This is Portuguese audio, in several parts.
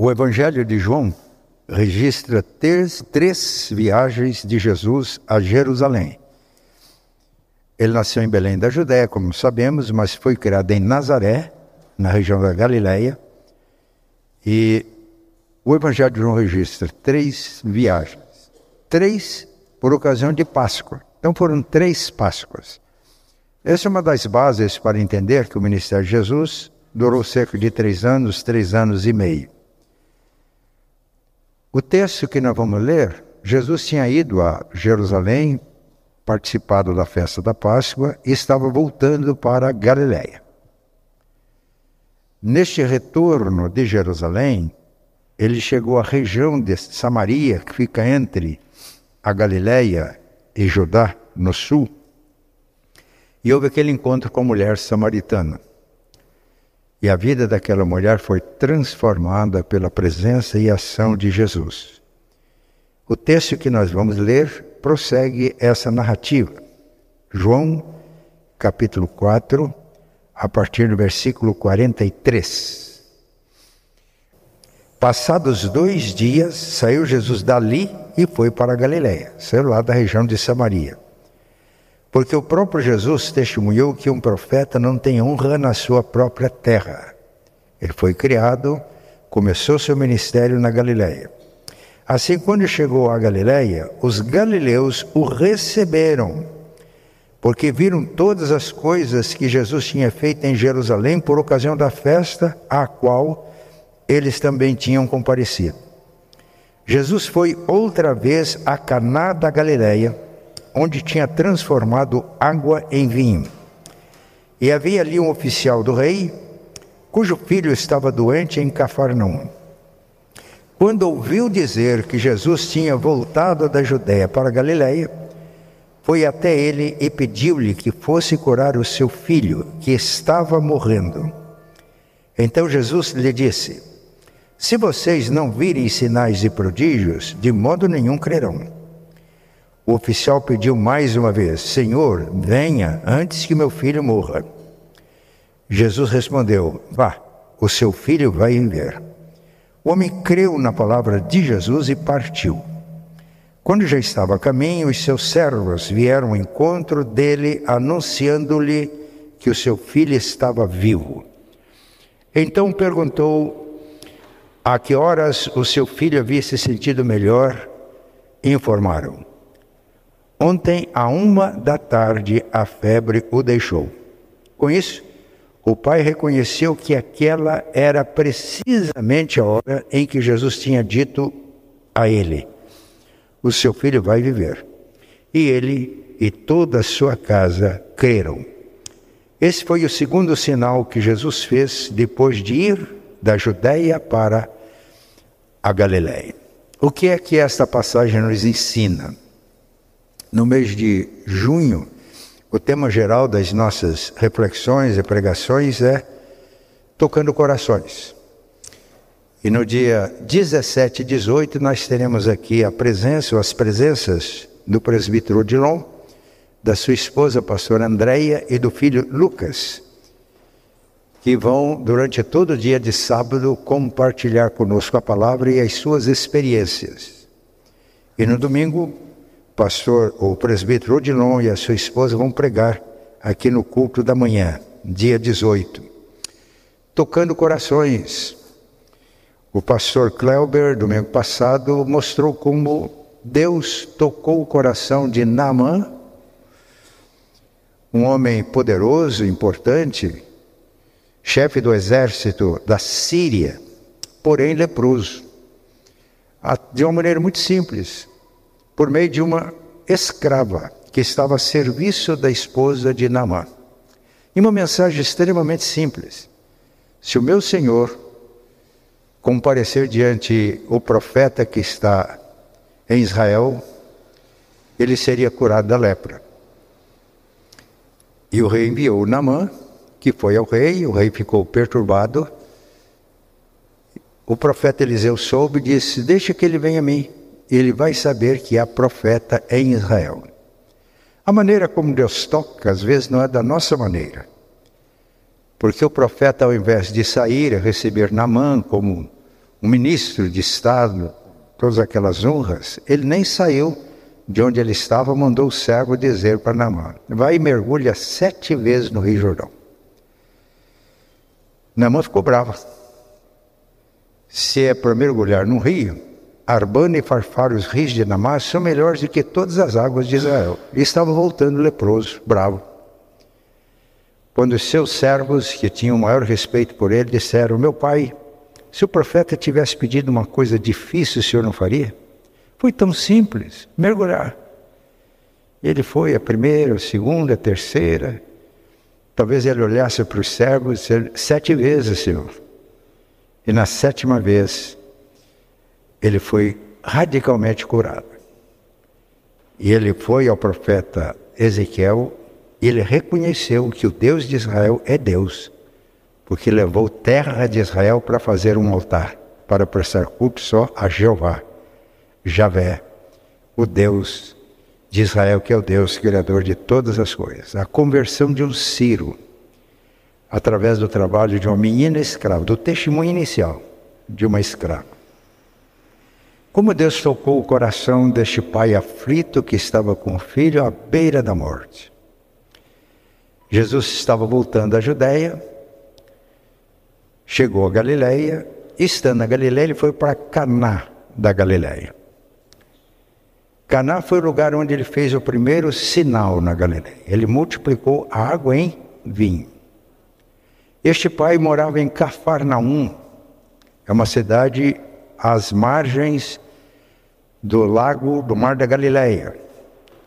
O Evangelho de João registra três, três viagens de Jesus a Jerusalém. Ele nasceu em Belém da Judéia, como sabemos, mas foi criado em Nazaré, na região da Galileia. E o Evangelho de João registra três viagens, três por ocasião de Páscoa. Então foram três Páscoas. Essa é uma das bases para entender que o ministério de Jesus durou cerca de três anos, três anos e meio. O texto que nós vamos ler, Jesus tinha ido a Jerusalém, participado da festa da Páscoa e estava voltando para Galiléia. Neste retorno de Jerusalém, ele chegou à região de Samaria, que fica entre a Galiléia e Judá, no sul, e houve aquele encontro com a mulher samaritana. E a vida daquela mulher foi transformada pela presença e ação de Jesus. O texto que nós vamos ler prossegue essa narrativa. João, capítulo 4, a partir do versículo 43. Passados dois dias, saiu Jesus dali e foi para a Galiléia, saiu lá da região de Samaria. Porque o próprio Jesus testemunhou que um profeta não tem honra na sua própria terra. Ele foi criado, começou seu ministério na Galiléia. Assim, quando chegou à Galiléia, os galileus o receberam, porque viram todas as coisas que Jesus tinha feito em Jerusalém por ocasião da festa à qual eles também tinham comparecido. Jesus foi outra vez a Caná da Galiléia onde tinha transformado água em vinho. E havia ali um oficial do rei, cujo filho estava doente em Cafarnaum. Quando ouviu dizer que Jesus tinha voltado da Judéia para Galiléia, foi até ele e pediu-lhe que fosse curar o seu filho, que estava morrendo. Então Jesus lhe disse: Se vocês não virem sinais e prodígios, de modo nenhum crerão. O oficial pediu mais uma vez: Senhor, venha antes que meu filho morra. Jesus respondeu: Vá, o seu filho vai viver. O homem creu na palavra de Jesus e partiu. Quando já estava a caminho, os seus servos vieram ao encontro dele, anunciando-lhe que o seu filho estava vivo. Então perguntou a que horas o seu filho havia se sentido melhor. Informaram: Ontem, a uma da tarde, a febre o deixou. Com isso, o pai reconheceu que aquela era precisamente a hora em que Jesus tinha dito a ele: O seu filho vai viver. E ele e toda a sua casa creram. Esse foi o segundo sinal que Jesus fez depois de ir da Judéia para a Galiléia. O que é que esta passagem nos ensina? No mês de junho, o tema geral das nossas reflexões e pregações é Tocando Corações. E no dia 17 e 18 nós teremos aqui a presença, ou as presenças do presbítero Odilon, da sua esposa, pastora Andréia, e do filho Lucas, que vão, durante todo o dia de sábado, compartilhar conosco a palavra e as suas experiências. E no domingo, pastor, o presbítero Odilon e a sua esposa vão pregar aqui no culto da manhã, dia 18. Tocando corações. O pastor Kleuber, domingo passado, mostrou como Deus tocou o coração de Naamã, um homem poderoso, importante, chefe do exército da Síria, porém leproso. De uma maneira muito simples por meio de uma escrava que estava a serviço da esposa de Naamã. E uma mensagem extremamente simples. Se o meu Senhor comparecer diante o profeta que está em Israel, ele seria curado da lepra. E o rei enviou Naamã, que foi ao rei, o rei ficou perturbado. O profeta Eliseu soube e disse: Deixa que ele venha a mim ele vai saber que há profeta em Israel. A maneira como Deus toca, às vezes, não é da nossa maneira. Porque o profeta, ao invés de sair e receber Namã como um ministro de Estado, todas aquelas honras, ele nem saiu de onde ele estava, mandou o servo dizer para Namã: vai e mergulha sete vezes no Rio Jordão. Namã ficou bravo. Se é para mergulhar no rio, Arbana e Farfar, os rios de Namá, são melhores do que todas as águas de Israel. E estava voltando leproso, bravo. Quando os seus servos, que tinham maior respeito por ele, disseram: Meu pai, se o profeta tivesse pedido uma coisa difícil, o senhor não faria? Foi tão simples, mergulhar. Ele foi a primeira, a segunda, a terceira. Talvez ele olhasse para os servos sete vezes, Senhor. E na sétima vez, ele foi radicalmente curado. E ele foi ao profeta Ezequiel e ele reconheceu que o Deus de Israel é Deus, porque levou terra de Israel para fazer um altar, para prestar culto só a Jeová. Javé, o Deus de Israel, que é o Deus criador de todas as coisas. A conversão de um Ciro, através do trabalho de uma menina escrava, do testemunho inicial de uma escrava. Como Deus tocou o coração deste pai aflito que estava com o filho à beira da morte. Jesus estava voltando à Judéia, chegou a Galiléia, estando na Galiléia, ele foi para Caná da Galiléia. Caná foi o lugar onde ele fez o primeiro sinal na Galileia. Ele multiplicou a água em vinho. Este pai morava em Cafarnaum, é uma cidade às margens do lago do Mar da Galileia,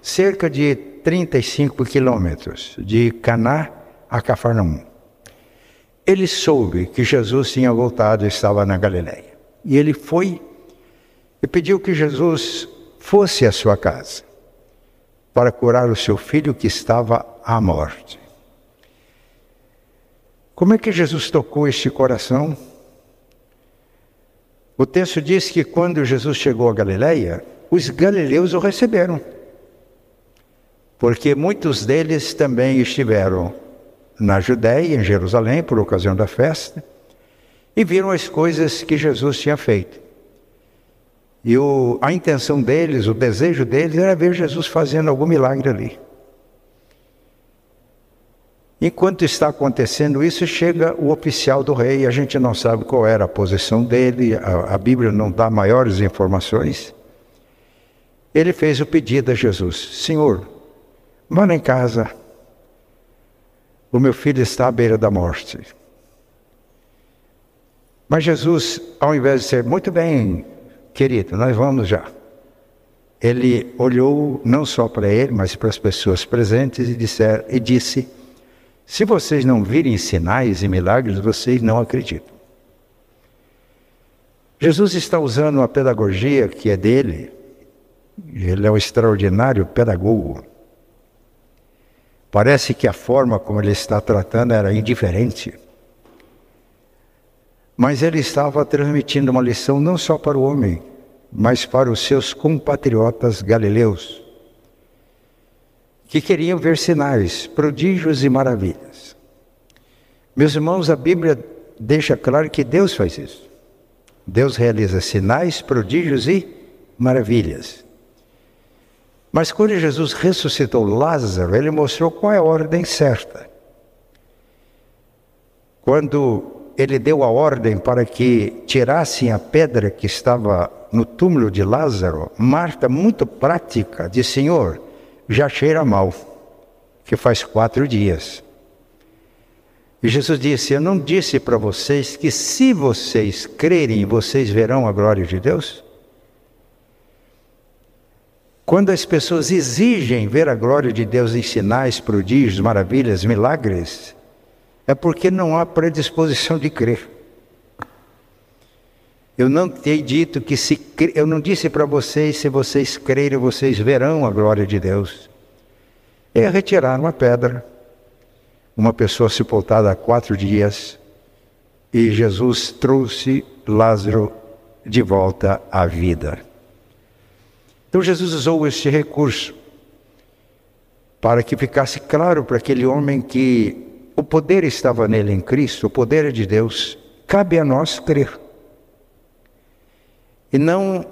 cerca de 35 quilômetros de Caná a Cafarnaum. Ele soube que Jesus tinha voltado e estava na Galileia. E ele foi e pediu que Jesus fosse à sua casa para curar o seu filho que estava à morte. Como é que Jesus tocou este coração? O texto diz que quando Jesus chegou a Galileia, os galileus o receberam. Porque muitos deles também estiveram na Judéia, em Jerusalém, por ocasião da festa, e viram as coisas que Jesus tinha feito. E o, a intenção deles, o desejo deles era ver Jesus fazendo algum milagre ali. Enquanto está acontecendo isso, chega o oficial do rei, a gente não sabe qual era a posição dele, a, a Bíblia não dá maiores informações. Ele fez o pedido a Jesus: Senhor, vá lá em casa, o meu filho está à beira da morte. Mas Jesus, ao invés de ser muito bem, Querido, nós vamos já. Ele olhou não só para ele, mas para as pessoas presentes e, disser, e disse: Se vocês não virem sinais e milagres, vocês não acreditam. Jesus está usando uma pedagogia que é dele, ele é um extraordinário pedagogo. Parece que a forma como ele está tratando era indiferente. Mas ele estava transmitindo uma lição não só para o homem, mas para os seus compatriotas galileus, que queriam ver sinais, prodígios e maravilhas. Meus irmãos, a Bíblia deixa claro que Deus faz isso. Deus realiza sinais, prodígios e maravilhas. Mas quando Jesus ressuscitou Lázaro, ele mostrou qual é a ordem certa. Quando ele deu a ordem para que tirassem a pedra que estava no túmulo de Lázaro, Marta, muito prática, disse: Senhor, já cheira mal, que faz quatro dias. E Jesus disse: Eu não disse para vocês que se vocês crerem, vocês verão a glória de Deus? Quando as pessoas exigem ver a glória de Deus em sinais, prodígios, maravilhas, milagres, é porque não há predisposição de crer. Eu não tenho dito que se eu não disse para vocês se vocês crerem vocês verão a glória de Deus. É retirar uma pedra, uma pessoa sepultada há quatro dias e Jesus trouxe Lázaro de volta à vida. Então Jesus usou este recurso para que ficasse claro para aquele homem que o poder estava nele em Cristo, o poder é de Deus. Cabe a nós crer. E não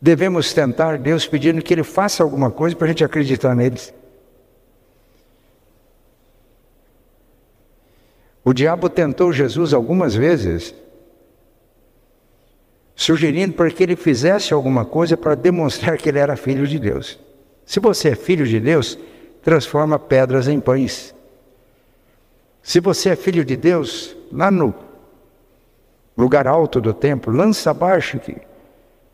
devemos tentar Deus pedindo que Ele faça alguma coisa para a gente acreditar neles. O diabo tentou Jesus algumas vezes, sugerindo para que ele fizesse alguma coisa para demonstrar que ele era filho de Deus. Se você é filho de Deus, transforma pedras em pães. Se você é filho de Deus, lá no lugar alto do templo, lança abaixo que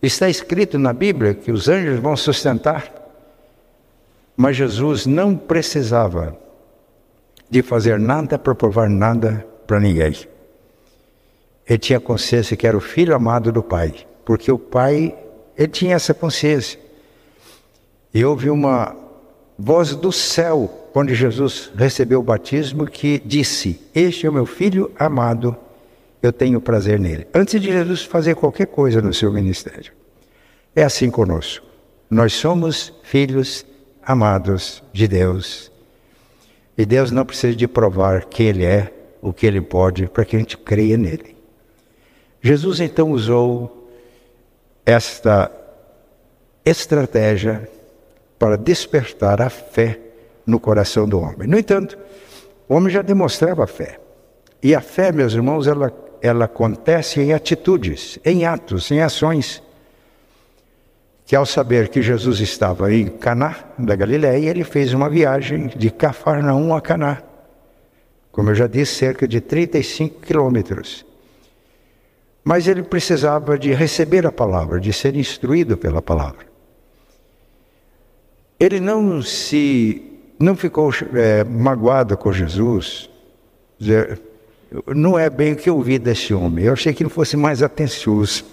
está escrito na Bíblia que os anjos vão sustentar. Mas Jesus não precisava de fazer nada para provar nada para ninguém. Ele tinha consciência que era o filho amado do Pai, porque o Pai, ele tinha essa consciência. E houve uma voz do céu, quando Jesus recebeu o batismo, que disse: Este é o meu filho amado, eu tenho prazer nele. Antes de Jesus fazer qualquer coisa no seu ministério. É assim conosco. Nós somos filhos amados de Deus. E Deus não precisa de provar quem Ele é, o que Ele pode, para que a gente creia nele. Jesus então usou esta estratégia para despertar a fé no coração do homem. No entanto, o homem já demonstrava fé. E a fé, meus irmãos, ela, ela acontece em atitudes, em atos, em ações. Que ao saber que Jesus estava em Caná da Galiléia, ele fez uma viagem de Cafarnaum a Caná. Como eu já disse, cerca de 35 quilômetros. Mas ele precisava de receber a palavra, de ser instruído pela palavra. Ele não se não ficou é, magoado com Jesus. Não é bem o que eu vi desse homem. Eu achei que ele fosse mais atencioso.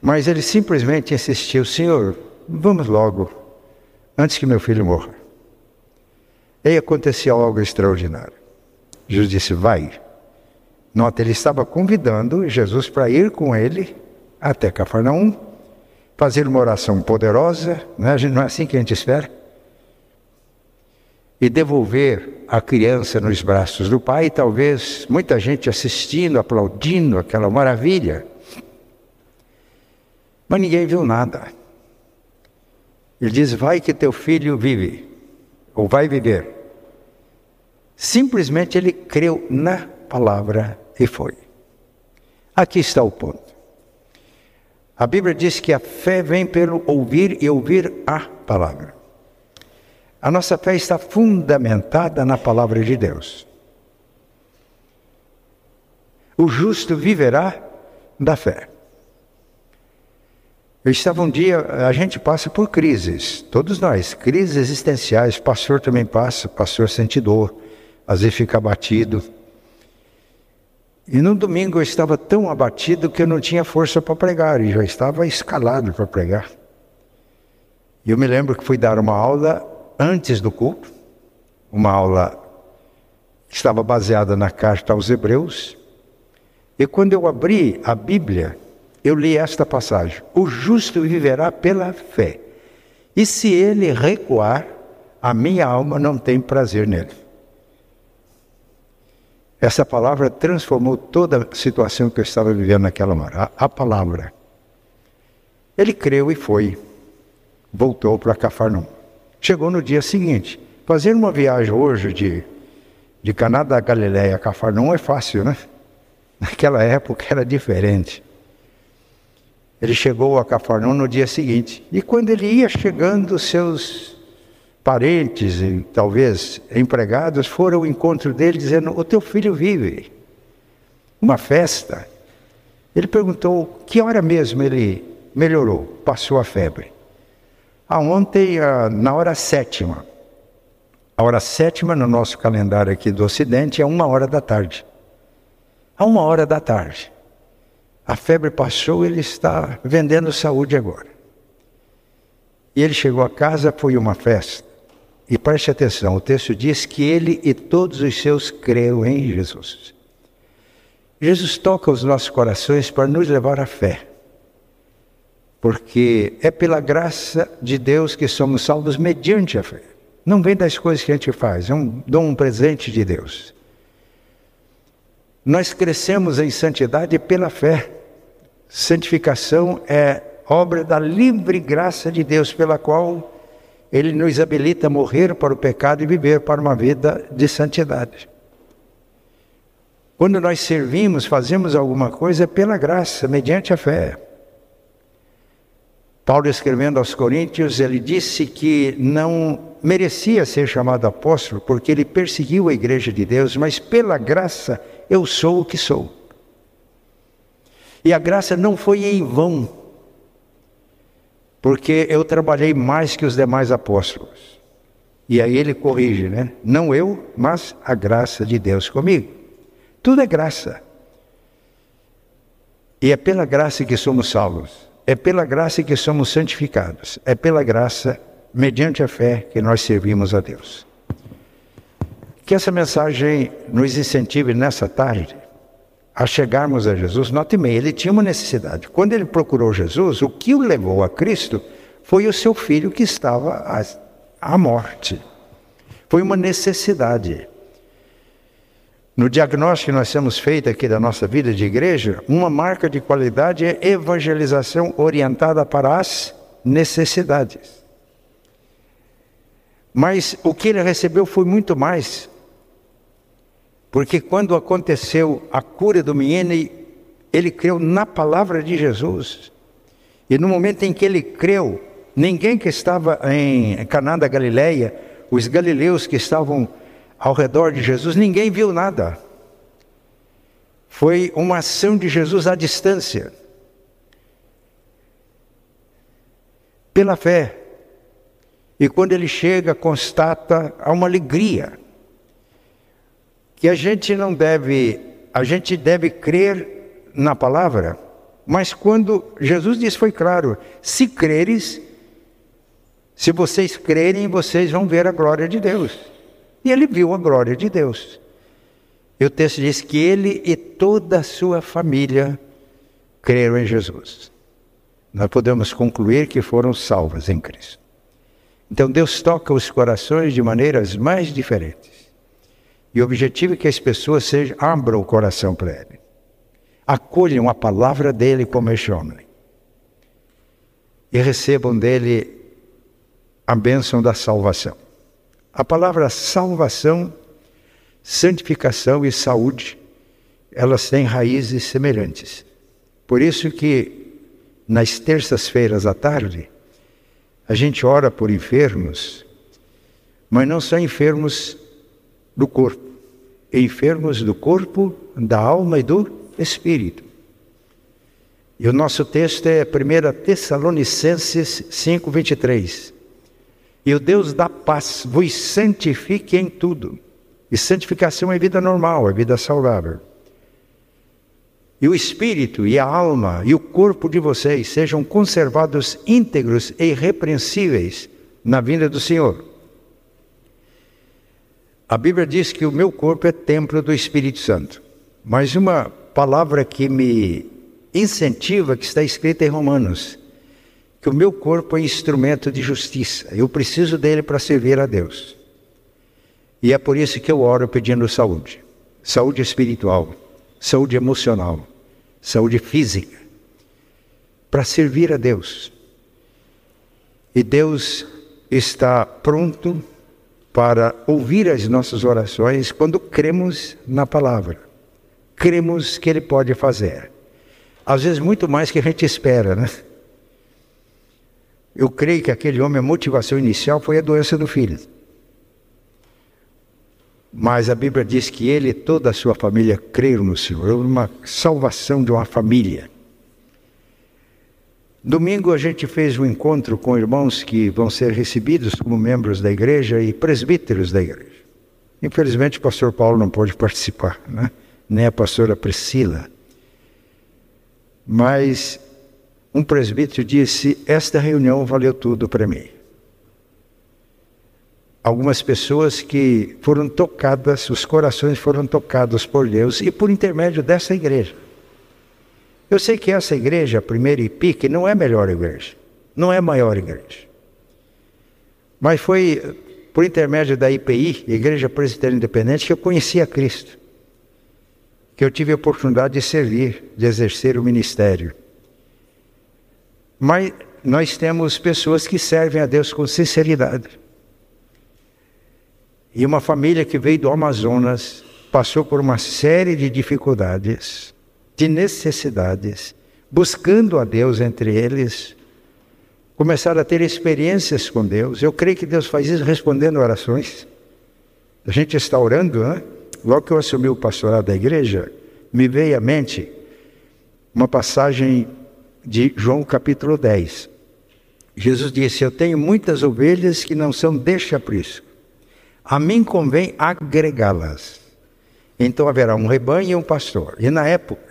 Mas ele simplesmente insistiu: Senhor, vamos logo, antes que meu filho morra. E aí acontecia algo extraordinário. Jesus disse: Vai. Nota, ele estava convidando Jesus para ir com ele até Cafarnaum fazer uma oração poderosa, não é, não é assim que a gente espera? E devolver a criança nos braços do pai, talvez muita gente assistindo, aplaudindo aquela maravilha. Mas ninguém viu nada. Ele diz: Vai que teu filho vive, ou vai viver. Simplesmente ele creu na palavra e foi. Aqui está o ponto. A Bíblia diz que a fé vem pelo ouvir e ouvir a palavra. A nossa fé está fundamentada na palavra de Deus. O justo viverá da fé. Eu estava um dia, a gente passa por crises, todos nós, crises existenciais, pastor também passa, pastor sente dor, às vezes fica abatido, e no domingo eu estava tão abatido que eu não tinha força para pregar e já estava escalado para pregar. E eu me lembro que fui dar uma aula antes do culto, uma aula que estava baseada na carta aos Hebreus. E quando eu abri a Bíblia, eu li esta passagem: O justo viverá pela fé. E se ele recuar, a minha alma não tem prazer nele. Essa palavra transformou toda a situação que eu estava vivendo naquela hora. A, a palavra. Ele creu e foi. Voltou para Cafarnaum. Chegou no dia seguinte. Fazer uma viagem hoje de, de Caná da Galileia a Cafarnaum é fácil, né? Naquela época era diferente. Ele chegou a Cafarnaum no dia seguinte. E quando ele ia chegando, seus parentes e talvez empregados foram ao encontro dele dizendo: O teu filho vive. Uma festa. Ele perguntou que hora mesmo ele melhorou, passou a febre. Ah, ontem, ah, na hora sétima. A hora sétima no nosso calendário aqui do Ocidente é uma hora da tarde. A uma hora da tarde. A febre passou, ele está vendendo saúde agora. E ele chegou a casa, foi uma festa. E preste atenção, o texto diz que ele e todos os seus creram em Jesus. Jesus toca os nossos corações para nos levar à fé. Porque é pela graça de Deus que somos salvos mediante a fé. Não vem das coisas que a gente faz, é um dom, um presente de Deus. Nós crescemos em santidade pela fé. Santificação é obra da livre graça de Deus, pela qual Ele nos habilita a morrer para o pecado e viver para uma vida de santidade. Quando nós servimos, fazemos alguma coisa é pela graça, mediante a fé. Paulo escrevendo aos Coríntios, ele disse que não merecia ser chamado apóstolo porque ele perseguiu a igreja de Deus, mas pela graça eu sou o que sou. E a graça não foi em vão, porque eu trabalhei mais que os demais apóstolos. E aí ele corrige, né? Não eu, mas a graça de Deus comigo. Tudo é graça. E é pela graça que somos salvos. É pela graça que somos santificados. É pela graça, mediante a fé, que nós servimos a Deus. Que essa mensagem nos incentive nessa tarde a chegarmos a Jesus. Note bem, ele tinha uma necessidade. Quando ele procurou Jesus, o que o levou a Cristo foi o seu filho que estava à morte. Foi uma necessidade. No diagnóstico que nós temos feito aqui da nossa vida de igreja, uma marca de qualidade é evangelização orientada para as necessidades. Mas o que ele recebeu foi muito mais. Porque quando aconteceu a cura do menino, ele creu na palavra de Jesus. E no momento em que ele creu, ninguém que estava em Caná da Galileia, os galileus que estavam ao redor de Jesus, ninguém viu nada. Foi uma ação de Jesus à distância. Pela fé. E quando ele chega, constata há uma alegria. Que a gente não deve, a gente deve crer na palavra, mas quando Jesus disse foi claro: se creres, se vocês crerem, vocês vão ver a glória de Deus. E ele viu a glória de Deus. E o texto diz que ele e toda a sua família creram em Jesus. Nós podemos concluir que foram salvas em Cristo. Então Deus toca os corações de maneiras mais diferentes. E o objetivo é que as pessoas sejam, abram o coração para Ele. Acolham a palavra dele como homem. E recebam dele a bênção da salvação. A palavra salvação, santificação e saúde, elas têm raízes semelhantes. Por isso que nas terças-feiras à tarde, a gente ora por enfermos, mas não são enfermos do corpo, enfermos do corpo, da alma e do espírito. E o nosso texto é 1 Tessalonicenses 5, 23. E o Deus da paz vos santifique em tudo. E santificação é vida normal, é vida saudável. E o espírito e a alma e o corpo de vocês sejam conservados íntegros e irrepreensíveis na vinda do Senhor. A Bíblia diz que o meu corpo é templo do Espírito Santo. Mas uma palavra que me incentiva, que está escrita em Romanos, que o meu corpo é instrumento de justiça. Eu preciso dele para servir a Deus. E é por isso que eu oro pedindo saúde. Saúde espiritual, saúde emocional, saúde física. Para servir a Deus. E Deus está pronto para ouvir as nossas orações quando cremos na palavra. Cremos que Ele pode fazer. Às vezes, muito mais que a gente espera, né? Eu creio que aquele homem, a motivação inicial foi a doença do filho. Mas a Bíblia diz que ele e toda a sua família creram no Senhor, uma salvação de uma família. Domingo a gente fez um encontro com irmãos que vão ser recebidos como membros da igreja e presbíteros da igreja. Infelizmente o pastor Paulo não pôde participar, né? nem a pastora Priscila. Mas um presbítero disse: Esta reunião valeu tudo para mim. Algumas pessoas que foram tocadas, os corações foram tocados por Deus e por intermédio dessa igreja. Eu sei que essa igreja, a primeira IPIC, não é a melhor igreja, não é a maior igreja. Mas foi por intermédio da IPI, Igreja Presbiteriana Independente, que eu conheci a Cristo. que eu tive a oportunidade de servir, de exercer o ministério. Mas nós temos pessoas que servem a Deus com sinceridade. E uma família que veio do Amazonas passou por uma série de dificuldades, de necessidades, buscando a Deus entre eles, começaram a ter experiências com Deus. Eu creio que Deus faz isso respondendo orações. A gente está orando, né? Logo que eu assumi o pastorado da igreja, me veio à mente uma passagem de João capítulo 10. Jesus disse: Eu tenho muitas ovelhas que não são deste aprisco. A mim convém agregá-las. Então haverá um rebanho e um pastor. E na época,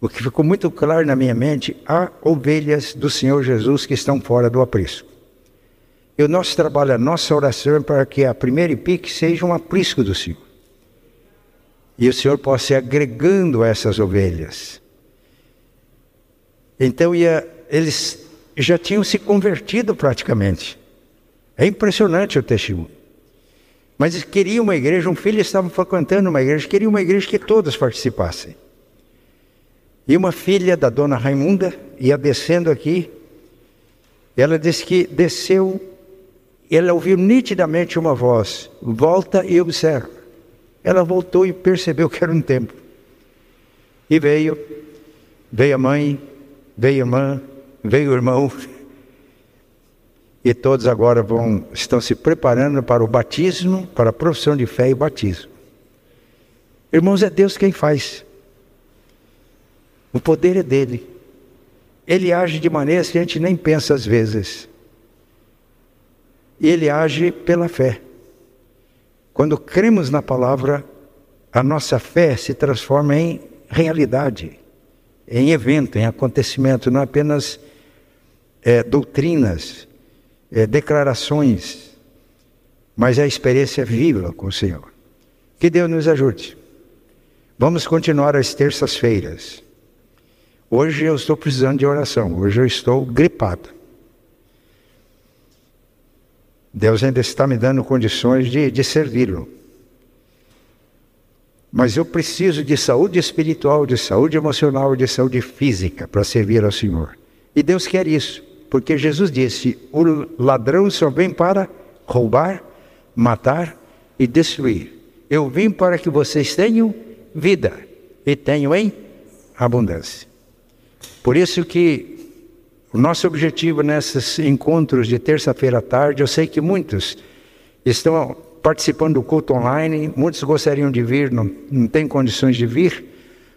o que ficou muito claro na minha mente, há ovelhas do Senhor Jesus que estão fora do aprisco. E o nosso trabalho, a nossa oração é para que a primeira pique seja um aprisco do Senhor. E o Senhor possa ir agregando essas ovelhas. Então ia, eles já tinham se convertido praticamente. É impressionante o testemunho. Mas queria uma igreja, um filho estava frequentando uma igreja, queria uma igreja que todos participassem. E uma filha da dona Raimunda ia descendo aqui, ela disse que desceu, ela ouviu nitidamente uma voz: volta e observa. Ela voltou e percebeu que era um templo. E veio, veio a mãe, veio irmã, veio o irmão, e todos agora vão, estão se preparando para o batismo, para a profissão de fé e batismo. Irmãos, é Deus quem faz. O poder é dele. Ele age de maneiras que a gente nem pensa às vezes. E ele age pela fé. Quando cremos na palavra, a nossa fé se transforma em realidade, em evento, em acontecimento, não apenas é, doutrinas, é, declarações, mas é a experiência viva com o Senhor. Que Deus nos ajude. Vamos continuar as terças-feiras. Hoje eu estou precisando de oração, hoje eu estou gripado. Deus ainda está me dando condições de, de servi-lo. Mas eu preciso de saúde espiritual, de saúde emocional, de saúde física para servir ao Senhor. E Deus quer isso. Porque Jesus disse: o ladrão só vem para roubar, matar e destruir. Eu vim para que vocês tenham vida e tenham em abundância. Por isso que o nosso objetivo nesses encontros de terça-feira à tarde, eu sei que muitos estão participando do culto online, muitos gostariam de vir, não, não têm condições de vir,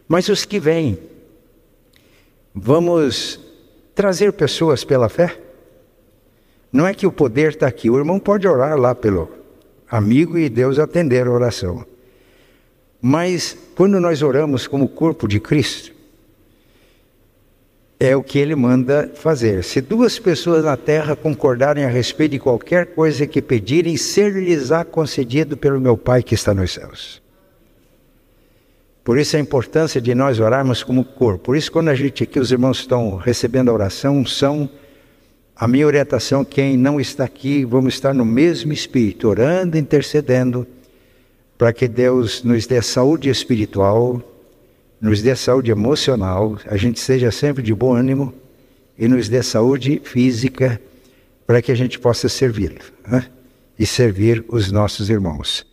mas os que vêm, vamos trazer pessoas pela fé. Não é que o poder está aqui, o irmão pode orar lá pelo amigo e Deus atender a oração. Mas quando nós oramos como corpo de Cristo, é o que ele manda fazer. Se duas pessoas na terra concordarem a respeito de qualquer coisa que pedirem, ser-lhes-á concedido pelo meu Pai que está nos céus. Por isso a importância de nós orarmos como corpo. Por isso, quando a gente aqui, os irmãos estão recebendo a oração, são a minha orientação, quem não está aqui, vamos estar no mesmo espírito, orando, intercedendo, para que Deus nos dê saúde espiritual, nos dê saúde emocional, a gente seja sempre de bom ânimo e nos dê saúde física, para que a gente possa servi-lo né? e servir os nossos irmãos.